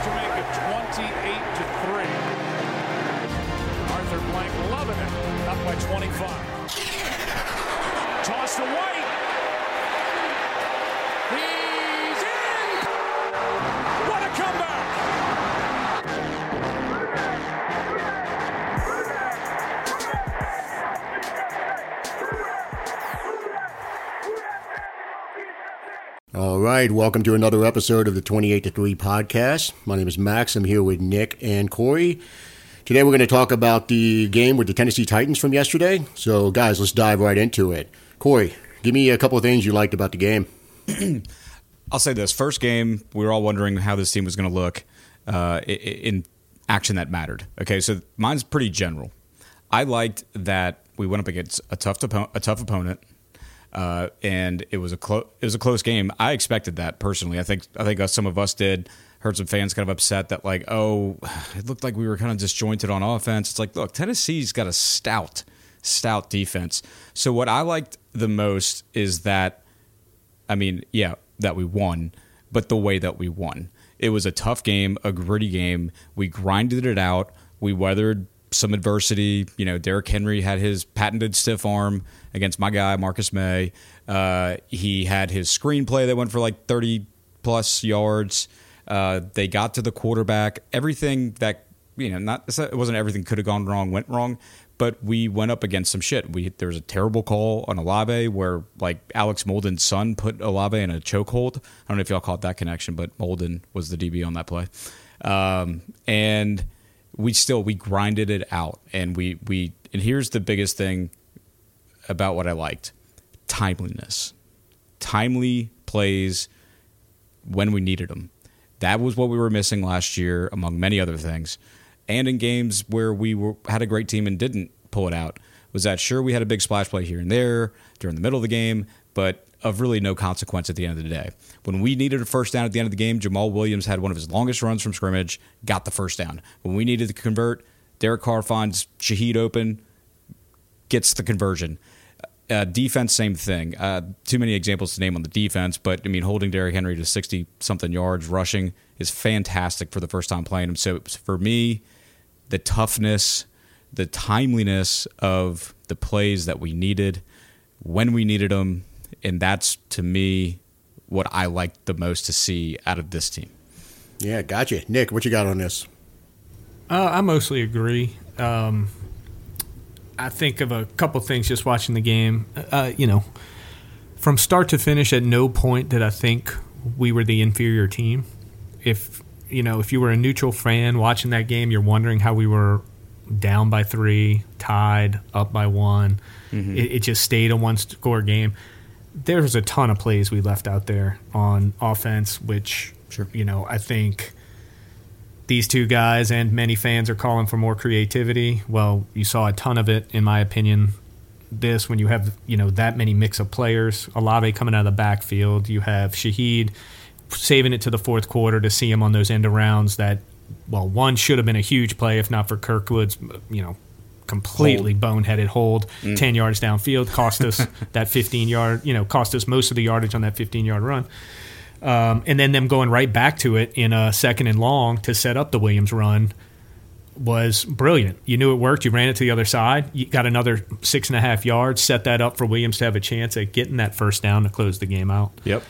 to make it 28 to 3. Arthur Blank loving it. Up by 25. Right, welcome to another episode of the 28 to 3 podcast. My name is Max. I'm here with Nick and Corey. Today we're going to talk about the game with the Tennessee Titans from yesterday. So, guys, let's dive right into it. Corey, give me a couple of things you liked about the game. I'll say this: first game, we were all wondering how this team was going to look uh, in action that mattered. Okay, so mine's pretty general. I liked that we went up against a tough a tough opponent, uh, and it was a clo- it was a close game. I expected that personally. I think I think us, some of us did. Heard some fans kind of upset that like, oh, it looked like we were kind of disjointed on offense. It's like, look, Tennessee's got a stout, stout defense. So what I liked the most is that I mean, yeah, that we won, but the way that we won. It was a tough game, a gritty game. We grinded it out. We weathered some adversity. You know, Derrick Henry had his patented stiff arm against my guy, Marcus Maye. Uh, he had his screenplay that went for like 30 plus yards. Uh, they got to the quarterback. Everything that, you know, not it wasn't everything could have gone wrong, went wrong but we went up against some shit. We there was a terrible call on Olave where like Alex Molden's son put Olave in a chokehold. I don't know if y'all caught that connection, but Molden was the DB on that play. Um, and we still we grinded it out, and we we and here's the biggest thing about what I liked: timeliness, timely plays when we needed them. That was what we were missing last year, among many other things. And in games where we were, had a great team and didn't pull it out, was that sure we had a big splash play here and there during the middle of the game, but of really no consequence at the end of the day. When we needed a first down at the end of the game, Jamaal Williams had one of his longest runs from scrimmage, got the first down. When we needed to convert, Derek Carr finds Shaheed open, gets the conversion. Uh, defense, same thing. Uh, too many examples to name on the defense, but I mean, holding Derrick Henry to 60 something yards rushing is fantastic for the first time playing him. So for me, the toughness, the timeliness of the plays that we needed when we needed them, and that's to me what I liked the most to see out of this team. Yeah, gotcha. Nick, what you got on this? Uh, I mostly agree. Um, I think of a couple things just watching the game. Uh, you know, from start to finish, at no point did I think we were the inferior team. If you know, if you were a neutral fan watching that game, you're wondering how we were down by three, tied, up by one. It, it just stayed a one score game. There was a ton of plays we left out there on offense, which you know I think these two guys and many fans are calling for more creativity. Well, you saw a ton of it, in my opinion. This when you have you know that many mix of players, Olave coming out of the backfield, you have Shaheed saving it to the fourth quarter to see him on those end arounds that, well, one should have been a huge play if not for Kirkwood's you know completely boneheaded hold, ten yards downfield, cost us that fifteen yard, you know, cost us most of the yardage on that fifteen yard run. Um, and then them going right back to it in a second and long to set up the Williams run was brilliant. You knew it worked. You ran it to the other side. You got another six and a half yards, set that up for Williams to have a chance at getting that first down to close the game out. Yep.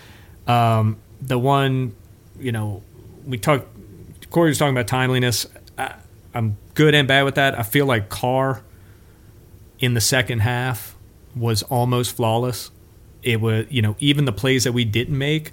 The one, you know, we talked, Corey was talking about timeliness. I, I'm good and bad with that. I feel like Carr in the second half was almost flawless. It was, you know, even the plays that we didn't make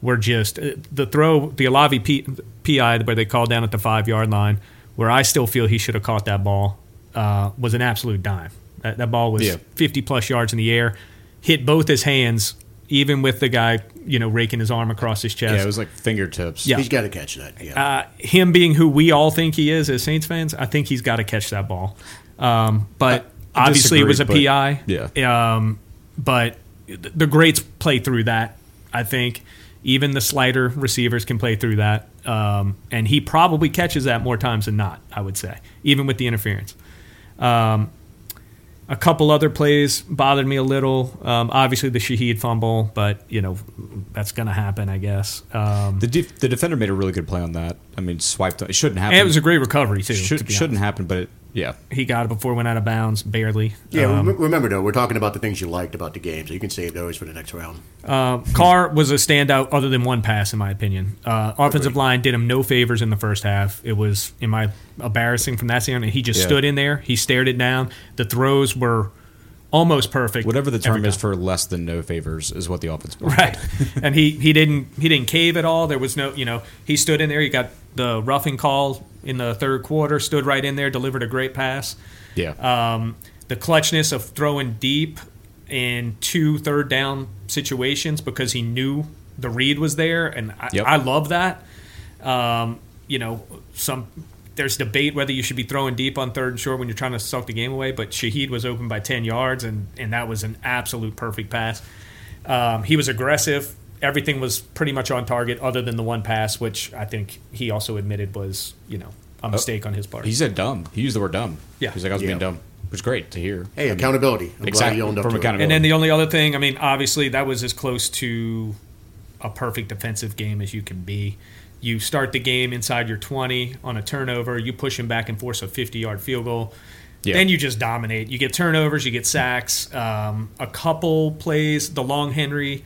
were just uh, the throw, the Olave P, PI where they called down at the five yard line, where I still feel he should have caught that ball, uh, was an absolute dime. That, that ball was Yeah. 50 plus yards in the air, hit both his hands, even with the guy, you know, raking his arm across his chest. Yeah, it was like fingertips. Yeah. He's got to catch that. Yeah. uh, him being who we all think he is as Saints fans, I think he's got to catch that ball. Um, but I obviously, it was a disagree, PI. yeah. Um, but the greats play through that. I think even the slider receivers can play through that, um, and he probably catches that more times than not. I would say, even with the interference. Um, A couple other plays bothered me a little. Um, obviously, the Shaheed fumble, but you know that's going to happen, I guess. Um, The def- the defender made a really good play on that. I mean, swiped. It shouldn't happen. and it was a great recovery too. Should, to shouldn't honest. happen, but it, yeah. He got it before it went out of bounds, barely. Yeah, Um, remember though, we're talking about the things you liked about the game, so you can save those for the next round. Uh, Carr was a standout, other than one pass, in my opinion. Uh, offensive line did him no favors in the first half. It was, in my embarrassing from that standpoint. He just Yeah. stood in there. He stared it down. The throws were almost perfect. Whatever the term is for less than no favors is what the offense was. right. and he he didn't he didn't cave at all. There was no you know he stood in there. He got the roughing call in the third quarter. Stood right in there. Delivered a great pass. Yeah. um, the clutchness of throwing deep in two third down situations because he knew the read was there, and I, Yep. I love that. Um, you know, some there's debate whether you should be throwing deep on third and short when you're trying to suck the game away, but Shaheed was open by ten yards, and and that was an absolute perfect pass. Um, he was aggressive. Everything was pretty much on target, other than the one pass, which I think he also admitted was, you know, a mistake on his part. he said dumb. He used the word dumb. Yeah. He's like, I was Yeah. being dumb. Which is great to hear. Hey, accountability. I'm Exactly, glad you owned up from to it. accountability. And then the only other thing, I mean, obviously that was as close to a perfect defensive game as you can be. You start the game inside your 20 on a turnover, you push him back and force a 50 yard field goal. Yeah. Then you just dominate. You get turnovers, you get sacks. Um, a couple plays, the long Henry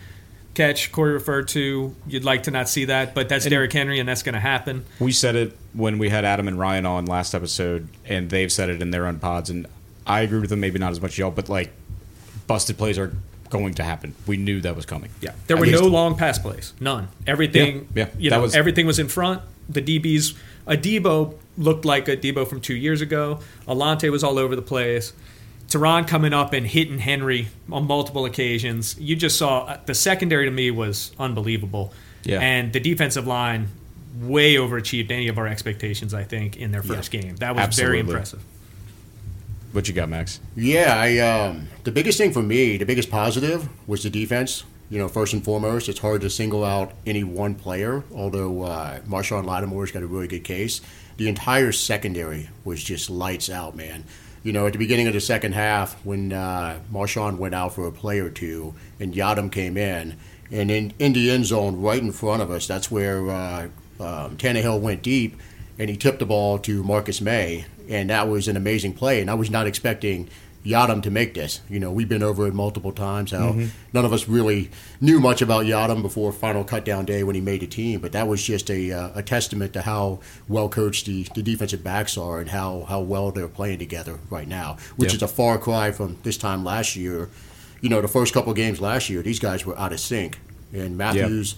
catch Corey referred to, you'd like to not see that, but that's Derrick Henry, and that's going to happen. We said it when we had Adam and Ryan on last episode, and they've said it in their own pods, and I agree with them. Maybe not as much as y'all, but like busted plays are going to happen. We knew that was coming. Yeah, there At were no long pass plays, none. Everything, Yeah, yeah, you that know, was- everything was in front. The DBs, a Debo looked like a Debo from two years ago. Alontae was all over the place. Tyrann coming up and hitting Henry on multiple occasions. You just saw uh, the secondary to me was unbelievable. Yeah. and the defensive line way overachieved any of our expectations. I think in their first game, that was very impressive. What you got, Max? Yeah, I um, the biggest thing for me, the biggest positive was the defense. You know, first and foremost, it's hard to single out any one player. Although uh, Marshon Lattimore's got a really good case, the entire secondary was just lights out, man. You know, at the beginning of the second half, when uh, Marshon went out for a play or two, and Yiadom came in, and in, in the end zone right in front of us, that's where uh, um, Tannehill went deep, and he tipped the ball to Marcus Maye, and that was an amazing play. And I was not expecting Yiadom to make this. You know, we've been over it multiple times how none of us really knew much about Yiadom before final cutdown day when he made the team, but that was just a, uh, a testament to how well coached the, the defensive backs are and how, how well they're playing together right now, which is a far cry from this time last year. You know, the first couple games last year, these guys were out of sync, and Mathieu's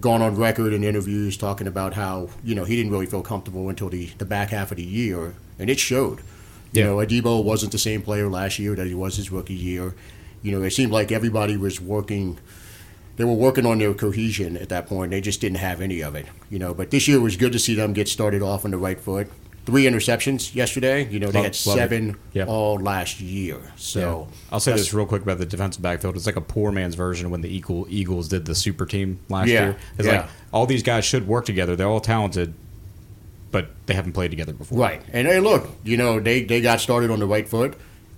gone on record in interviews talking about how you know he didn't really feel comfortable until the, the back half of the year, and it showed. You Yeah. know, Adebo wasn't the same player last year that he was his rookie year. You know, it seemed like everybody was working. They were working on their cohesion at that point. They just didn't have any of it. You know, but this year was good to see them get started off on the right foot. Three interceptions yesterday. You know, they Love- had seven Yeah. all last year. So I'll say this real quick about the defensive backfield. It's like a poor man's version of when the Eagle Eagles did the super team last Yeah, year. It's yeah. like all these guys should work together. They're all talented, but they haven't played together before. Right. And hey, look, you know, they, they got started on the right foot.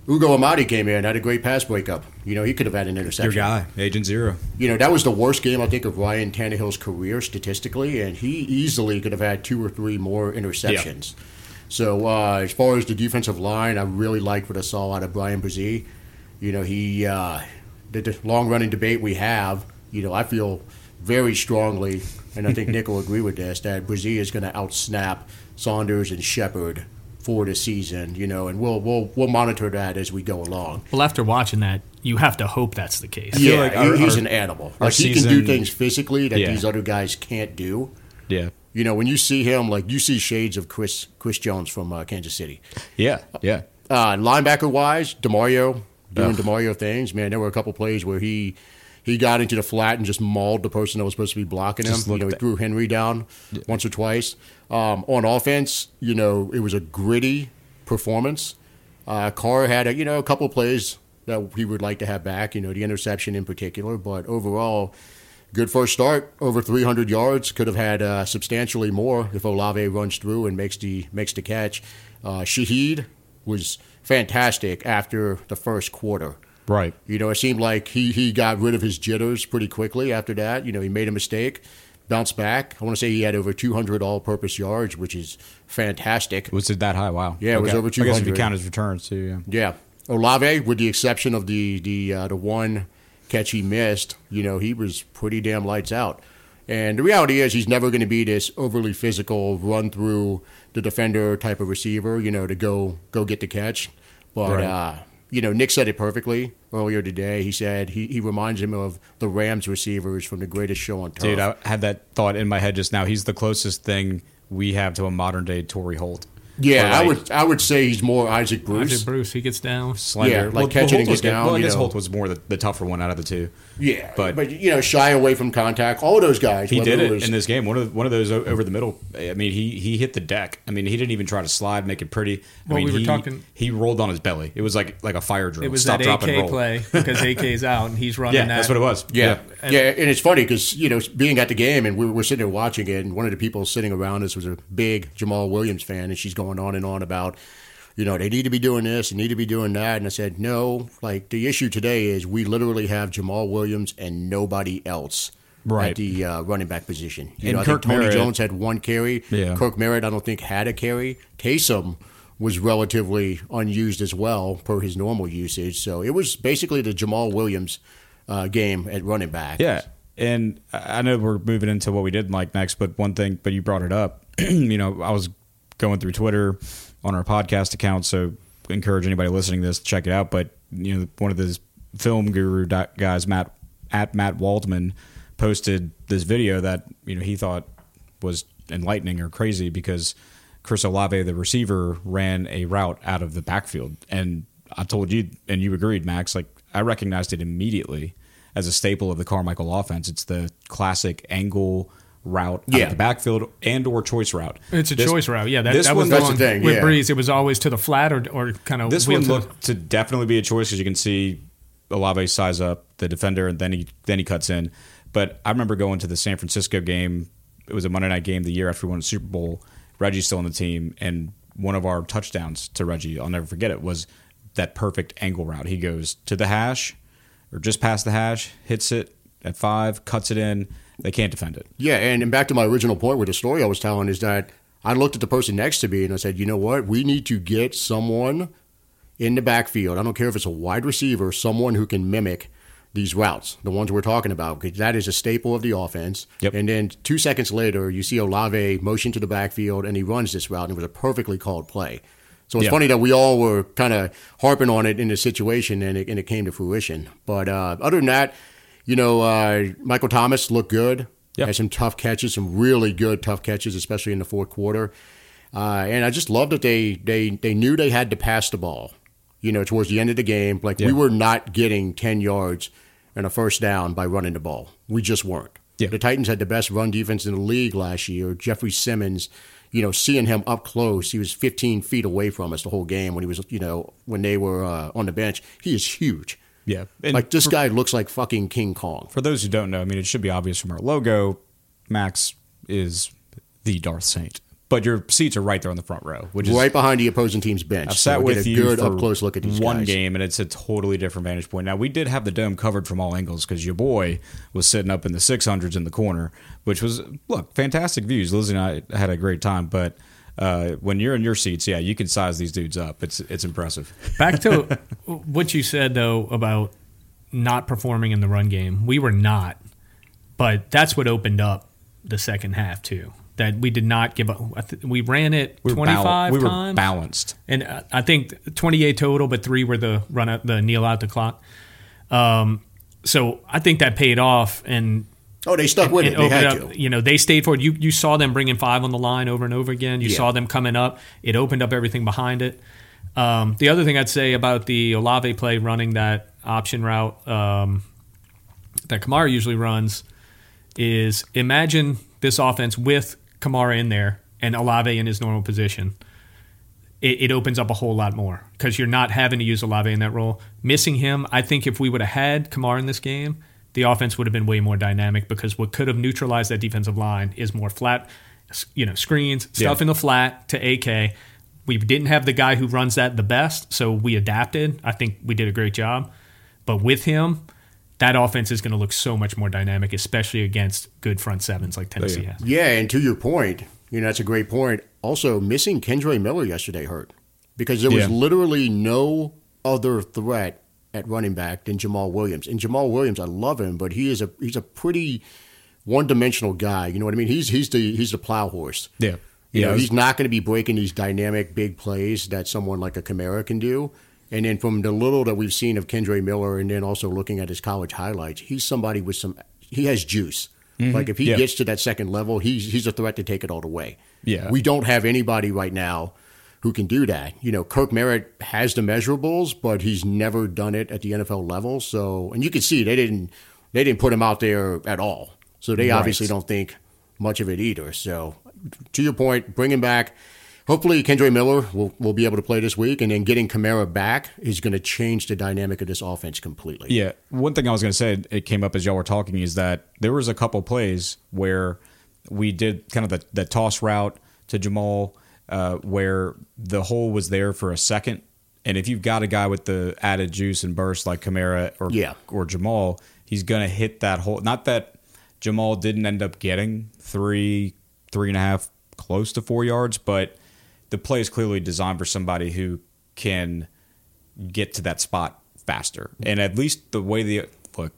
Ugo Amadi came in, had a great pass breakup. You know, he could have had an Your interception. guy, Agent Zero. You know, that was the worst game, I think, of Ryan Tannehill's career statistically, and he easily could have had two or three more interceptions. So, uh, as far as the defensive line, I really liked what I saw out of Bryan Bresee. You know, he, uh, the, the long running debate we have, you know, I feel very strongly, and I think Nick will agree with this, that Bresee is going to outsnap Saunders and Shepard for the season, you know, and we'll, we'll, we'll monitor that as we go along. Well, after watching that, you have to hope that's the case. Yeah, like our- he's our- an animal. our Like he can do things physically that Yeah. these other guys can't do. Yeah, You know, when you see him, like you see shades of Chris Chris Jones from uh, Kansas City. yeah, yeah. Uh, linebacker wise, Demario doing Ugh. Demario things. Man, there were a couple plays where he he got into the flat and just mauled the person that was supposed to be blocking him. You know, he threw Henry down once or twice. Um, on offense, you know, it was a gritty performance. Uh, Carr had a, you know a couple of plays that he would like to have back. You know, the interception in particular, but overall. Good first start, over 300 yards. Could have had uh, substantially more if Olave runs through and makes the makes the catch. Uh, Shaheed was fantastic after the first quarter. Right. You know, it seemed like he, he got rid of his jitters pretty quickly after that. You know, he made a mistake, bounced back. I want to say he had over 200 all purpose yards, which is fantastic. Was it that high? Wow. Yeah, it was over 200. I guess if you count his returns too. Yeah. Yeah. Olave, with the exception of the the uh, the one catch he missed, you know, he was pretty damn lights out. And the reality is, he's never going to be this overly physical, run through the defender type of receiver, you know, to go go get the catch. But Right. uh, you know, Nick said it perfectly earlier today. He said he, he reminds him of the Rams receivers from the greatest show on turf. Dude, I had that thought in my head just now. He's the closest thing we have to a modern day Torry Holt. yeah, Or I would I would say he's more Isaac Bruce. Isaac Bruce, he gets down. Slender. Yeah, like catch it Holt and was get down, Well, I you guess know. Holt was more the, the tougher one out of the two. Yeah, But- but you know, shy away from contact. All those guys. He did it was- in this game. One of the, one of those over the middle. I mean, he he hit the deck. I mean, he didn't even try to slide, make it pretty. I Well, mean, we were he, talking- He rolled on his belly. It was like like a fire drill. It was Stop, that drop, AK roll. play because AK's out and he's running Yeah, that. that's what it was. Yeah. And- yeah, and it's funny because you know being at the game and we were sitting there watching it, and one of the people sitting around us was a big Jamaal Williams fan, and she's going on and on about, you know, they need to be doing this, and need to be doing that, and I said no. Like the issue today is we literally have Jamaal Williams and nobody else. Right. At the uh, running back position. You And know, I Kirk think Tony Merritt- Jones had one carry. Yeah. Kirk Merritt, I don't think, had a carry. Taysom was relatively unused as well per his normal usage. So it was basically the Jamaal Williams uh, game at running back. Yeah, and I I know we're moving into what we didn't like next, but one thing, but you brought it up. you know, I was going through Twitter on our podcast account, so encourage anybody listening to this to check it out. But you know, one of those film guru guys, Matt at Matt Waldman, posted this video that you know he thought was enlightening or crazy because Chris Olave, the receiver, ran a route out of the backfield, and I told you, and you agreed, Max. Like I recognized it immediately as a staple of the Carmichael offense. It's the classic angle route out Yeah. of the backfield and or choice route. It's a This- choice route. Yeah, that, this that was one- the That's the one thing, with yeah. Brees. It was always to the flat or, or kind of This wheel one to the- looked to definitely be a choice because you can see Olave size up the defender and then he then he cuts in. But I remember going to the San Francisco game. It was a Monday night game the year after we won the Super Bowl. Reggie's still on the team, and one of our touchdowns to Reggie, I'll never forget it, was that perfect angle route. He goes to the hash or just past the hash, hits it at five, cuts it in. They can't defend it. Yeah, and, and back to my original point with the story I was telling is that I looked at the person next to me and I said, you know what? We need to get someone in the backfield. I don't care if it's a wide receiver, someone who can mimic these routes, the ones we're talking about, because that is a staple of the offense. Yep. And then two seconds later, you see Olave motion to the backfield and he runs this route, and it was a perfectly called play. So it's Yeah. funny that we all were kind of harping on it in the situation, and it, and it came to fruition. But uh, other than that, you know, uh, Michael Thomas looked good. Yeah. Had some tough catches, some really good tough catches, especially in the fourth quarter. Uh, and I just love that they, they they knew they had to pass the ball. You know, towards the end of the game, like Yeah. we were not getting ten yards and a first down by running the ball. We just weren't. Yeah. The Titans had the best run defense in the league last year. Jeffrey Simmons, you know, seeing him up close, he was 15 feet away from us the whole game when he was, you know, when they were uh, on the bench. He is huge. Yeah. And like this guy looks like fucking King Kong. For those who don't know, I mean, it should be obvious from our logo. Max is the Darth Saint, but your seats are right there on the front row, which is right behind the opposing team's bench. I've So sat we with get a you good for up close look at these one guys. game, and it's a totally different vantage point. Now we did have the dome covered from all angles because your boy was sitting up in the six hundreds in the corner, which was look fantastic views. Lizzie and I had a great time, but. Uh, when you're in your seats, yeah, you can size these dudes up. It's it's impressive. Back to what you said though about not performing in the run game. We were not, but that's what opened up the second half too. That we did not give up. We ran it We were, twenty bal- five we were times, balanced. and uh, I think twenty eight total, but three were the run out, the kneel out the clock. Um, so I think that paid off, and Oh, they stuck with it. it They had up. to. You know, they stayed for it. You you saw them bringing five on the line over and over again. You Yeah. saw them coming up. It opened up everything behind it. Um, the other thing I'd say about the Olave play running that option route um, that Kamara usually runs is imagine this offense with Kamara in there and Olave in his normal position. It, it opens up a whole lot more because you're not having to use Olave in that role. Missing him, I think if we would have had Kamara in this game, the offense would have been way more dynamic because what could have neutralized that defensive line is more flat, you know, screens, stuff Yeah. in the flat to AK. We didn't have the guy who runs that the best, so we adapted. I think we did a great job. But with him, that offense is going to look so much more dynamic, especially against good front sevens like oh, Tennessee has. Yeah, and to your point, you know, that's a great point. Also, missing Kendre Miller yesterday hurt because there was Yeah. literally no other threat at running back than Jamaal Williams. And Jamaal Williams, I love him, but he is a he's a pretty one-dimensional guy. You know what I mean? He's he's the he's the plow horse. Yeah. You Yeah, know, he's not going to be breaking these dynamic big plays that someone like a Kamara can do. And then from the little that we've seen of Kendre Miller, and then also looking at his college highlights, he's somebody with some. He has juice. Like if he Mm-hmm. Yeah. gets to that second level, he's he's a threat to take it all the way. Yeah. we don't have anybody right now who can do that. You know, Kirk Merritt has the measurables, but he's never done it at the NFL level. So, and you can see they didn't they didn't put him out there at all. So they obviously don't think much of it either. So, to your point, bring him back. Hopefully, Kendre Miller will, will be able to play this week, and then getting Kamara back is going to change the dynamic of this offense completely. Yeah. One thing I was going to say, it came up as y'all were talking, is that there was a couple plays where we did kind of the, the toss route to Jamaal, uh, where the hole was there for a second. And if you've got a guy with the added juice and burst like Kamara or Yeah. or Jamaal, he's going to hit that hole. Not that Jamaal didn't end up getting three, three and a half, close to four yards, but the play is clearly designed for somebody who can get to that spot faster. And at least the way the look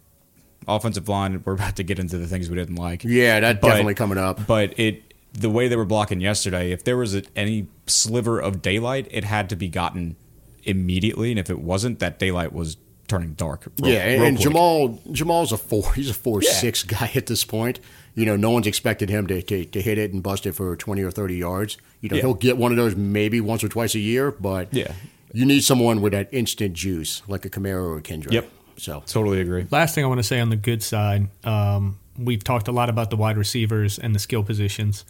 offensive line, we're about to get into the things we didn't like. Yeah, that's But- definitely coming up. But it the way they were blocking yesterday, if there was a, any sliver of daylight, it had to be gotten immediately, and if it wasn't, that daylight was turning dark. real- yeah, and, and. Jamaal Jamaal's a four. He's a four six guy at this point. You know, no one's expected him to, to, to hit it and bust it for twenty or thirty yards. You know, Yeah. he'll get one of those maybe once or twice a year, but Yeah. you need someone with that instant juice like a Kamara or a Kendre. Yep. So totally agree. Last thing I want to say on the good side, um, we've talked a lot about the wide receivers and the skill positions.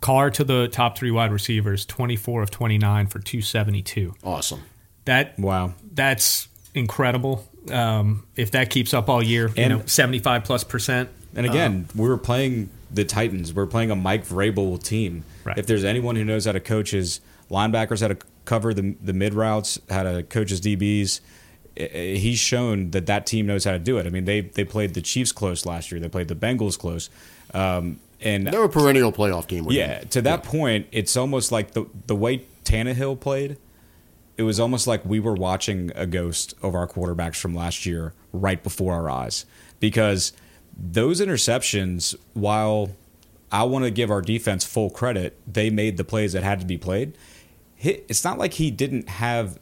Carr to the top three wide receivers, 24 of 29 for 272. awesome. That Wow. that's incredible. Um, if that keeps up all year, you And- know, 75 plus percent. And again, we were playing the Titans. We're playing a Mike Vrabel team. Right. If there's anyone who knows how to coach his linebackers, how to cover the the mid routes, how to coach his DBs, eh, eh, he's shown that that team knows how to do it. I mean, they they played the Chiefs close last year. They played the Bengals close, um, and They're a perennial playoff team. yeah, to that point, it's almost like the the way Tannehill played. It was almost like we were watching a ghost of our quarterbacks from last year right before our eyes because those interceptions, while I want to give our defense full credit, they made the plays that had to be played. It's not like he didn't have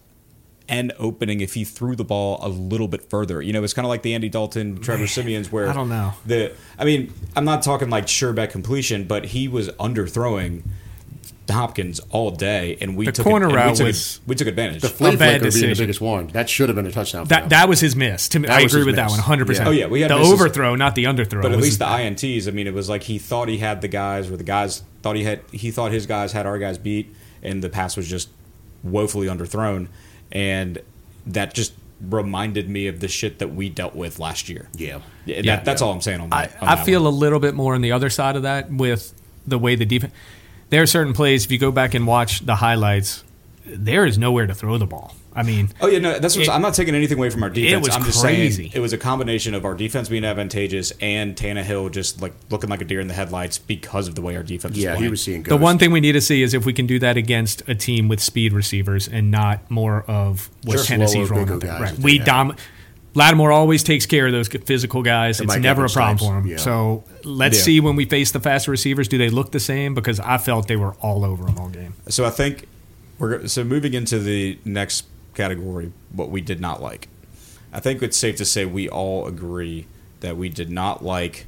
an opening if he threw the ball a little bit further. You know, it's kind of like the Andy Dalton, Trevor Siemian's where I don't know. the I mean, I'm not talking like sure bet completion, but he was underthrowing Hopkins all day, and we The took corner and we took, was- we took advantage. The flea bad flicker being the biggest one. That should have been a touchdown. That them. that was his miss. To me, I agree with that miss. one 100. percent Yeah. Oh, yeah, we had the misses. overthrow, not the underthrow. but at was- least the ints. I mean, it was like he thought he had the guys, or the guys thought he had. He thought his guys had our guys beat, and the pass was just woefully underthrown, and that just reminded me of the shit that we dealt with last year. yeah. Yeah, that, Yeah. that's all I'm saying on I, that. on I that feel one. a little bit more on the other side of that with the way the defense. There are certain plays. If you go back and watch the highlights, there is nowhere to throw the ball. I mean, Oh yeah, no, that's what It- I'm not taking anything away from our defense. It was I'm just crazy. saying it was a combination of our defense being advantageous and Tannehill just like looking like a deer in the headlights because of the way our defense was Yeah, playing. he was seeing the one thing we need to see is if we can do that against a team with speed receivers and not more of what Just Tennessee's slower, rolling bigger out there. Right. that We have. dom. Lattimore always takes care of those physical guys. It's Mike never a problem types, for him. yeah. So let's Yeah. see when we face the faster receivers, do they look the same? Because I felt they were all over them all game. So I think we're so moving into the next category. What we did not like. I think it's safe to say we all agree that we did not like.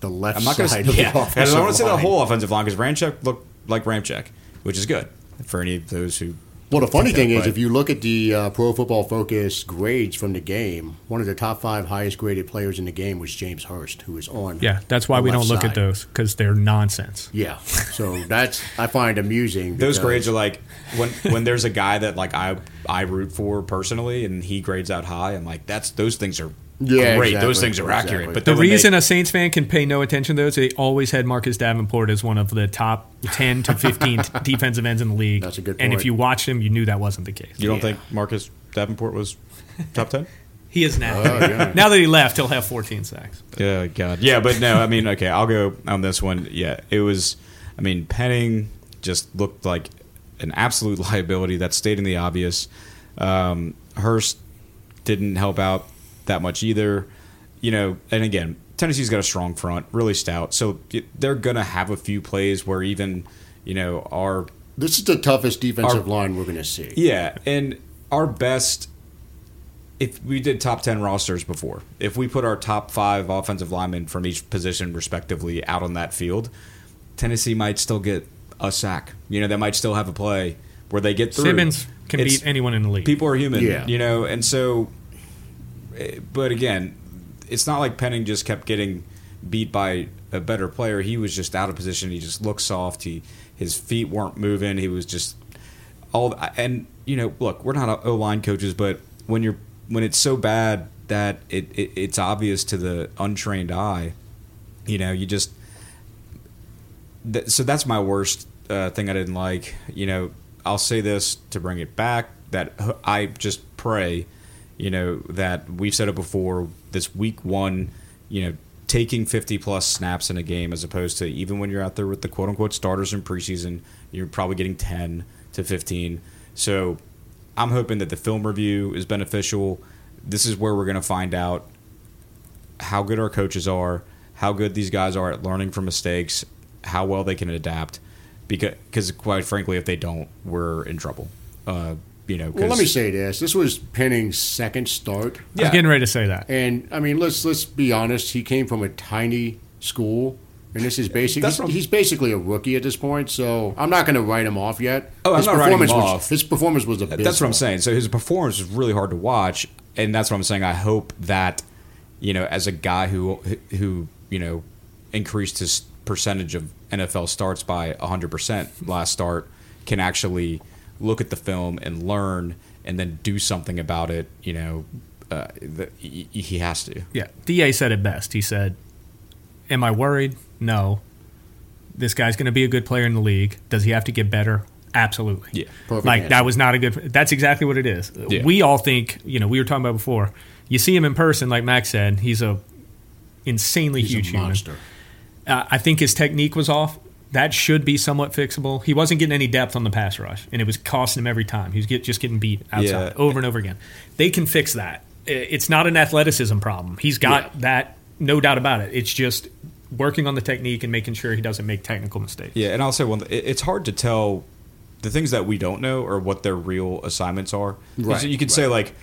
the left I'm not going side to. of Yeah, the I don't want to say the whole offensive line because Ramczyk looked like Ramczyk, which is good for any of those who. Well, the funny thing is, but- if you look at the uh, Pro Football Focus grades from the game, one of the top five highest graded players in the game was James Hurst, who is on. Yeah, that's why we don't look side. at those because they're nonsense. Yeah, so that's I find amusing. Those grades are like when when there's a guy that like I I root for personally and he grades out high. I'm like that's those things are Yeah, great. exactly. Those things are Exactly. accurate. But The then when they- reason a Saints fan can pay no attention to those, they always had Marcus Davenport as one of the top 10 to 15 defensive ends in the league. That's a good And if you watched him, you knew that wasn't the case. you don't Yeah. think Marcus Davenport was top ten? He is now. Oh, yeah. now that he left, he'll have 14 sacks. Yeah, God. Yeah, but no, I mean, okay, I'll go on this one. Yeah, it was. I mean, Penning just looked like an absolute liability. That's stating the obvious. Um, Hurst didn't help out that much either. You know, and again, Tennessee's got a strong front, really stout. So they're gonna have a few plays where even you know our This is the toughest defensive Our- line we're going to see. yeah, and our best. If we did top ten rosters before, if we put our top five offensive linemen from each position respectively out on that field, Tennessee might still get a sack. You know, they might still have a play where they get through. Simmons can It's- beat anyone in the league. People are human, Yeah. you know, and so. But again, it's not like Penning just kept getting beat by a better player. He was just out of position. He just looked soft. He his feet weren't moving. He was just all and you know, look, we're not O line coaches, but when you're when it's so bad that it, it it's obvious to the untrained eye, you know, you just so that's my worst uh, thing I didn't like. You know, I'll say this to bring it back that I just pray, you know, that we've said it before. This week one, you know, taking fifty plus snaps in a game as opposed to even when you're out there with the quote unquote starters in preseason, you're probably getting ten to fifteen. So I'm hoping that the film review is beneficial. This is where we're going to find out how good our coaches are, how good these guys are at learning from mistakes, how well they can adapt. Because, because quite frankly, if they don't, we're in trouble. Uh, you know, 'cause- Well, let me say this: this was Penning's second start, I Yeah. was getting ready to say that. and I mean, let's let's be honest. He came from a tiny school, and this is basically he's, he's basically a rookie at this point. So I'm not going to write him off yet. Oh, I'm his not writing him performance was, off. His performance was abysmal. That's what I'm saying. So his performance was really hard to watch, and that's what I'm saying. I hope that you know, as a guy who who you know increased his percentage of NFL starts by 100 percent last start, can actually look at the film and learn, and then do something about it. You know, uh, the, he, he has to. Yeah. DA said it best. He said, Am I worried? No. This guy's going to be a good player in the league. Does he have to get better? Absolutely. Yeah. Perfect like answer. that was not a good. That's exactly what it is. Yeah. We all think, you know, we were talking about before. You see him in person, like Max said, he's a insanely He's huge a human. monster. Uh, I think his technique was off. That should be somewhat fixable. He wasn't getting any depth on the pass rush, and it was costing him every time. He was get, just getting beat outside Yeah. over and over again. They can fix that. It's not an athleticism problem. He's got Yeah. that, no doubt about it. It's just working on the technique and making sure he doesn't make technical mistakes. Yeah, and I'll say one. it- It's hard to tell the things that we don't know or what their real assignments are. Right, You could say like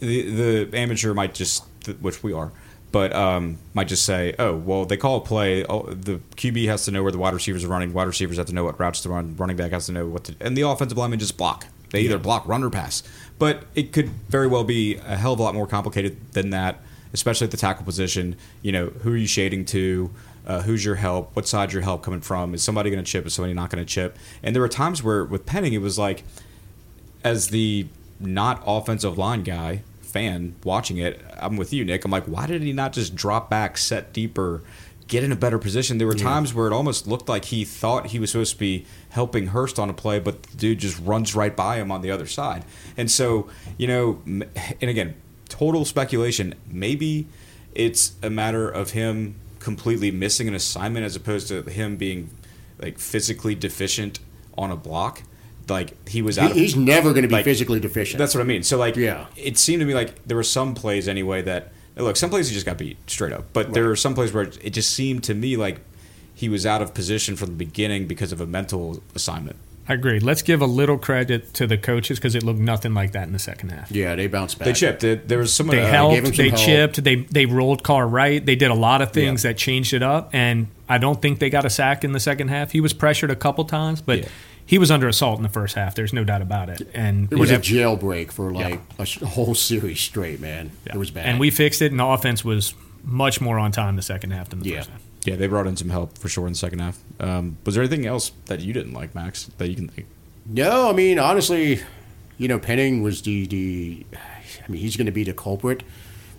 the the amateur might just, which we are, but um, might just say, oh, well, they call a play. Oh, the QB has to know where the wide receivers are running. Wide receivers have to know what routes to run. Running back has to know what to, and the offensive lineman just block. They either block, run, or pass. But it could very well be a hell of a lot more complicated than that, especially at the tackle position. You know, who are you shading to? Uh, who's your help? What side's your help coming from? Is somebody going to chip? Is somebody not going to chip? And there were times where with Penning, it was like, as the not offensive line guy fan watching it, I'm with you, Nick. I'm like, why did he not just drop back, set deeper, get in a better position? There were times where it almost looked like he thought he was supposed to be helping Hurst on a play, but the dude just runs right by him on the other side. And so, you know, and again, total speculation. Maybe it's a matter of him completely missing an assignment as opposed to him being like physically deficient on a block. Like he was out. He- of, he's never going to be like, physically deficient. that's what I mean. So like, Yeah. it seemed to me like there were some plays anyway that look, some plays he just got beat straight up, but there Right. were some plays where it just seemed to me like he was out of position from the beginning because of a mental assignment. I agree. Let's give a little credit to the coaches because it looked nothing like that in the second half. yeah, they bounced back. They chipped. There, there was some. They uh, helped. gave some They help. chipped. They they rolled Carr right. They did a lot of things Yeah. that changed it up. And I don't think they got a sack in the second half. He was pressured a couple times, but Yeah. He was under assault in the first half. There's no doubt about it. And It was you a jailbreak for like a whole series straight, man. It was bad. And we fixed it, and the offense was much more on time the second half than the Yeah. first half. Yeah, they brought in some help for sure in the second half. Um, was there anything else that you didn't like, Max? That you can think? No, I mean honestly, you know, Penning was the the. I mean, he's going to be the culprit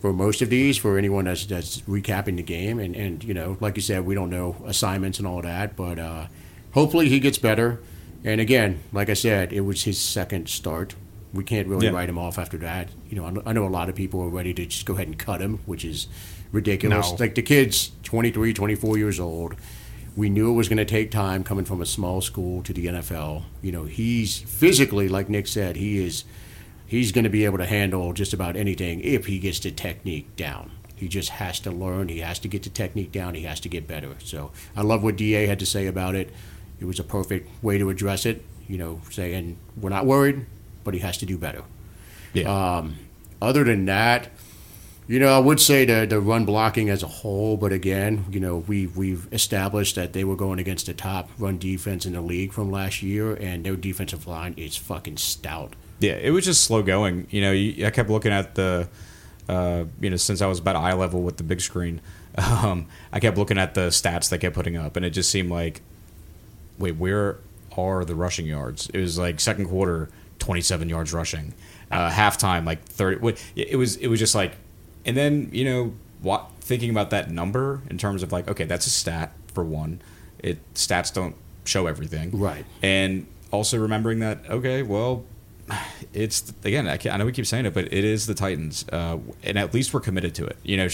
for most of these for anyone that's that's recapping the game. And and you know, like you said, we don't know assignments and all that, but uh, hopefully he gets better. And again, like I said, it was his second start. We can't really Yeah. write him off after that. You know, I know- a lot of people are ready to just go ahead and cut him, which is ridiculous. No. Like the kid's 23, 24 years old. We knew it was going to take time coming from a small school to the NFL. You know, he's physically, like Nick said, he is he's going to be able to handle just about anything if he gets the technique down. He just has to learn. He has to get the technique down. He has to get better. So I love what Da had to say about it. It was a perfect way to address it. You know, saying we're not worried, but he has to do better. Yeah. Um, other than that, you know, I would say the the run blocking as a whole, but again, you know, we we've established that they were going against the top run defense in the league from last year, and their defensive line is fucking stout. Yeah, it was just slow going. You know, you, I kept looking at the, uh, you know, since I was about eye level with the big screen, um, I kept looking at the stats they kept putting up, and it just seemed like, wait, where are the rushing yards? It was like second quarter, twenty-seven yards rushing, uh, halftime like thirty. what- It was it was just like, and then you know, what, thinking about that number in terms of like, okay, that's a stat for one. It stats don't show everything, Right. And also remembering that, okay, well, it's again. I, I know we keep saying it, but it is the Titans, uh, and at least we're committed to it. You know,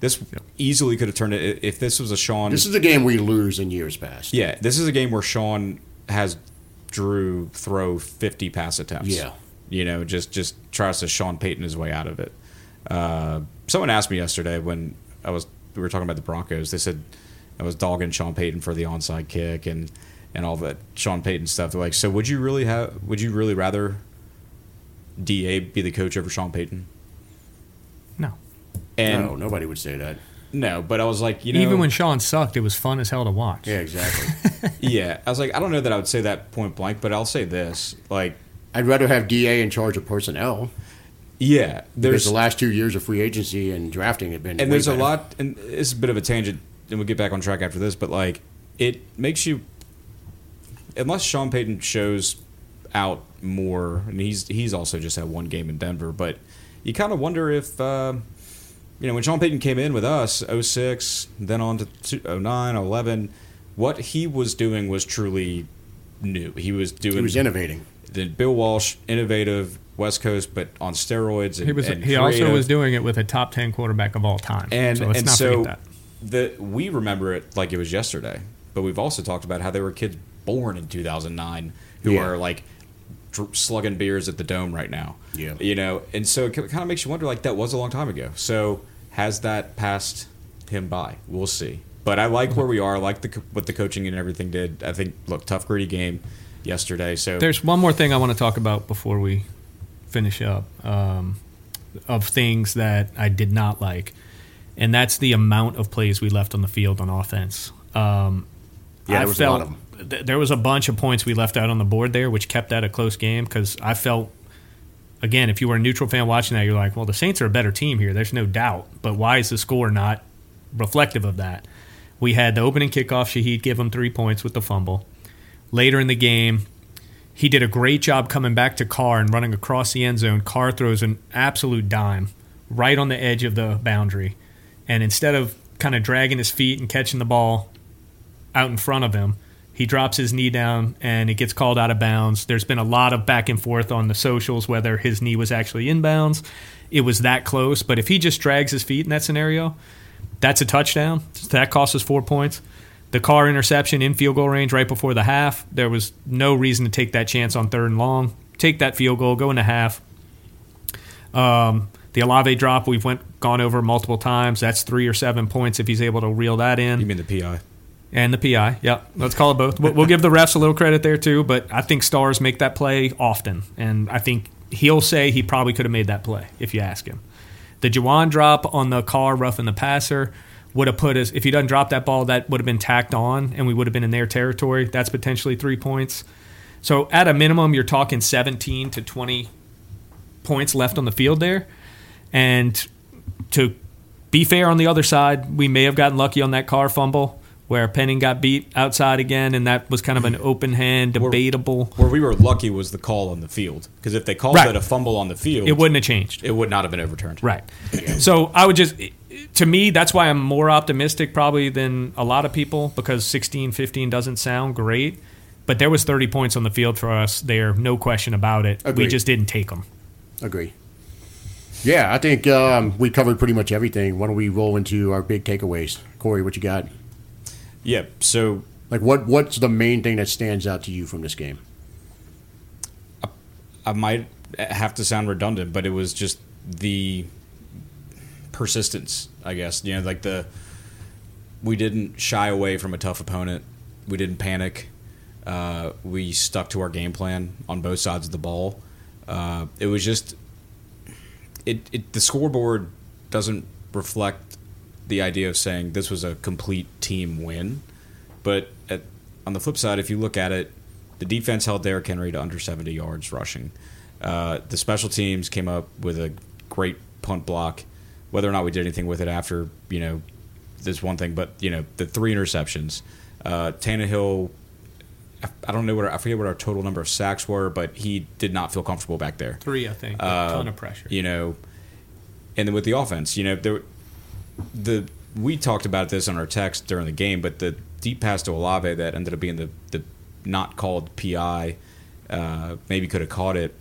this easily could have turned it if this was a Sean. This is a game we lose in years past. yeah, this is a game where Sean has Drew throw fifty pass attempts. Yeah. you know, just just tries to Sean Payton his way out of it. Uh, someone asked me yesterday when I was we were talking about the Broncos. They said I was dogging Sean Payton for the onside kick and and all that Sean Payton stuff. They're like, so would you really have? Would you really rather Da be the coach over Sean Payton? No. And no, nobody would say that. no, but I was like, you know, Even when Sean sucked, it was fun as hell to watch. Yeah, exactly. yeah, I was like, I don't know that I would say that point blank, but I'll say this, like, I'd rather have Da in charge of personnel yeah, because there's the last two years of free agency and drafting have been. and way there's a lot and it's a bit of a tangent and we'll get back on track after this but like it makes you unless sean payton shows out more and he's he's also just had one game in denver but you kind of wonder if uh, you know when sean payton came in with us 06 then on to 09 11 what he was doing was truly new he was doing He was innovating. the bill walsh innovative west coast but on steroids and, He was. and He also was doing it with a top ten quarterback of all time. And so let's and not so forget that. the we remember it like it was yesterday, but we've also talked about how there were kids born in 2009 who Yeah. are like dr- slugging beers at the dome right now. Yeah. you know, and so it kind of makes you wonder like that was a long time ago. So has that passed him by? We'll see. But I like where we are. I like the what the coaching and everything did. I think look tough gritty game yesterday. So There's one more thing I want to talk about before we finish up um, of things that I did not like, and that's the amount of plays we left on the field on offense. Um, Yeah, I there was a lot of of th- there was a bunch of points we left out on the board there, which kept that a close game because I felt. Again, if you were a neutral fan watching that, you're like, well, the Saints are a better team here. There's no doubt. But why is the score not reflective of that? We had the opening kickoff. Shaheed give him three points with the fumble. Later in the game, he did a great job coming back to Carr and running across the end zone. Carr throws an absolute dime right on the edge of the boundary. And instead of kind of dragging his feet and catching the ball out in front of him, he drops his knee down and it gets called out of bounds. There's been a lot of back and forth on the socials whether his knee was actually inbounds. It was that close, but if he just drags his feet in that scenario, that's a touchdown. That costs us four points. The Carr interception in field goal range right before the half. There was no reason to take that chance on third and long. Take that field goal, go into half. Um, the Olave drop we've went gone over multiple times. That's three or seven points if he's able to reel that in. you mean the PI? And the PI, yep. Let's call it both. We'll give the refs a little credit there too, but I think stars make that play often, and I think he'll say he probably could have made that play if you ask him. The Juwan drop on the Carr roughing the passer would have put us if he doesn't drop that ball, that would have been tacked on, and we would have been in their territory. That's potentially three points. So at a minimum, you're talking 17 to 20 points left on the field there, and to be fair on the other side, we may have gotten lucky on that Carr fumble. Where Penning got beat outside again, and that was kind of an open hand, debatable. Where we were lucky was the call on the field because if they called Right. it a fumble on the field, It wouldn't have changed. it would not have been overturned. Right. So I would just, to me, that's why I'm more optimistic probably than a lot of people because 16 15 doesn't sound great. But there was 30 points on the field for us there, no question about it. We just didn't take them. Agree. Yeah, I think um, we covered pretty much everything. Why don't we roll into our big takeaways? Corey, what you got? Yeah. So Like, what what's the main thing that stands out to you from this game? I might have to sound redundant, but it was just the persistence, I guess. You know, like the we didn't shy away from a tough opponent. We didn't panic. Uh, we stuck to our game plan on both sides of the ball. Uh, it was just it, it. The scoreboard doesn't reflect the idea of saying this was a complete team win, but at, on the flip side, if you look at it, the defense held Derrick Henry to under 70 yards rushing. Uh, the special teams came up with a great punt block. Whether or not we did anything with it after, you know, there's one thing, but you know, the three interceptions. Uh, Tannehill, I, don't know what our, I forget what our total number of sacks were, but he did not feel comfortable back there Three, I think. A Uh, ton of pressure. you know, and then with the offense, you know, there, the we talked about this on our text during the game, but the deep pass to Olave that ended up being the the not called PI, uh, maybe could have caught it.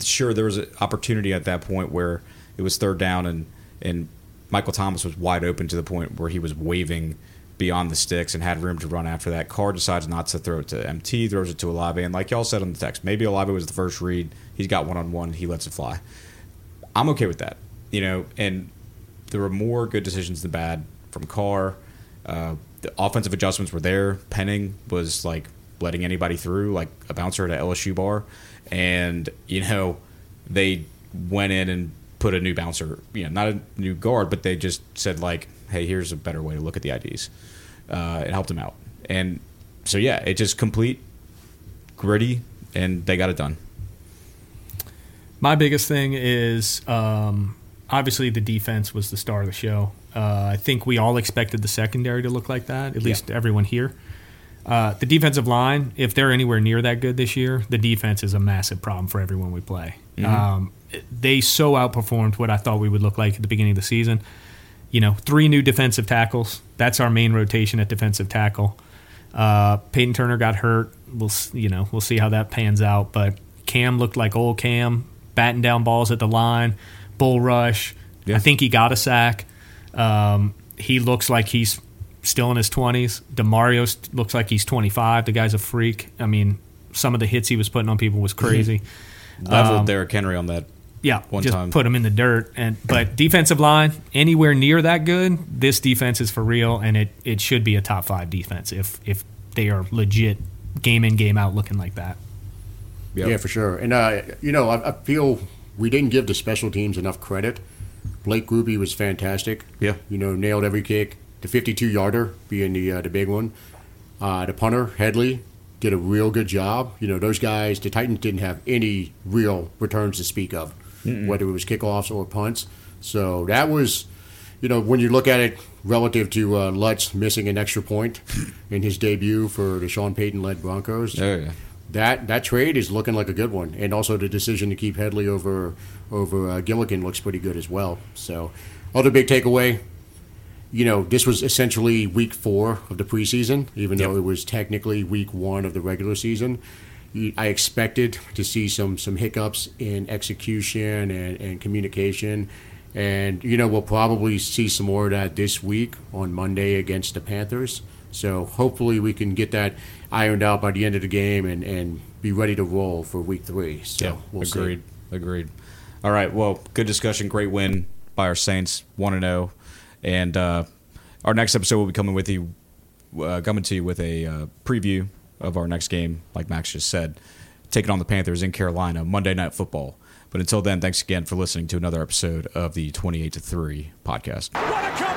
Sure, there was an opportunity at that point where it was third down and and Michael Thomas was wide open to the point where he was waving beyond the sticks and had room to run after that. Carr decides not to throw it to MT, throws it to Olave, and like y'all said on the text, maybe Olave was the first read. He's got one on one, he lets it fly. I'm okay with that, you know. And there were more good decisions than bad from Carr. Uh, the offensive adjustments were there. Penning was like letting anybody through, like a bouncer at a LSU bar, and you know they went in and put a new bouncer, you know, not a new guard, but they just said like, hey, here's a better way to look at the IDs. Uh, it helped them out, and so yeah, it just complete gritty, and they got it done. My biggest thing is um, obviously the defense was the star of the show. Uh, I think we all expected the secondary to look like that, at least everyone here. Uh, the defensive line, if they're anywhere near that good this year, the defense is a massive problem for everyone we play. Um, they so outperformed what I thought we would look like at the beginning of the season. You know, three new defensive tackles. That's our main rotation at defensive tackle. Uh, Peyton Turner got hurt. We'll you know we'll see how that pans out. But Cam looked like old Cam, batting down balls at the line, bull rush. Yeah. I think he got a sack. Um, he looks like he's still in his twenties. Demario st- looks like he's twenty five. The guy's a freak. I mean, some of the hits he was putting on people was crazy. Leveled Derrick Henry on that. Yeah, One just time. put him in the dirt. And but defensive line anywhere near that good, this defense is for real, and it, it should be a top five defense if if they are legit game in game out looking like that. Yep. Yeah, for sure. And uh, you know, I, I feel we didn't give the special teams enough credit. Blake Grupe was fantastic. Yeah. you know, nailed every kick. The 52 yarder being the uh, the big one. Uh, the punter Hedley did a real good job. You know, those guys. The Titans didn't have any real returns to speak of, whether it was kickoffs or punts. So that was. You know, when you look at it relative to uh, Lutz missing an extra point in his debut for the Sean Payton led Broncos, Oh, yeah. That that trade is looking like a good one, and also the decision to keep Hedley over over uh, Gillikin looks pretty good as well. So, other big takeaway, you know, this was essentially week four of the preseason, even though it was technically week one of the regular season. I expected to see some some hiccups in execution and, and communication. And, you know, we'll probably see some more of that this week on Monday against the Panthers. So hopefully we can get that ironed out by the end of the game and, and be ready to roll for week three. So Yeah, we'll see. agreed. Agreed. All right. Well, good discussion. Great win by our Saints. One to zero, and uh, our next episode will be coming with you, uh, coming to you with a uh, preview of our next game. Like Max just said, taking on the Panthers in Carolina Monday Night Football. But until then, thanks again for listening to another episode of the Twenty Eight to Three podcast. What a comeback!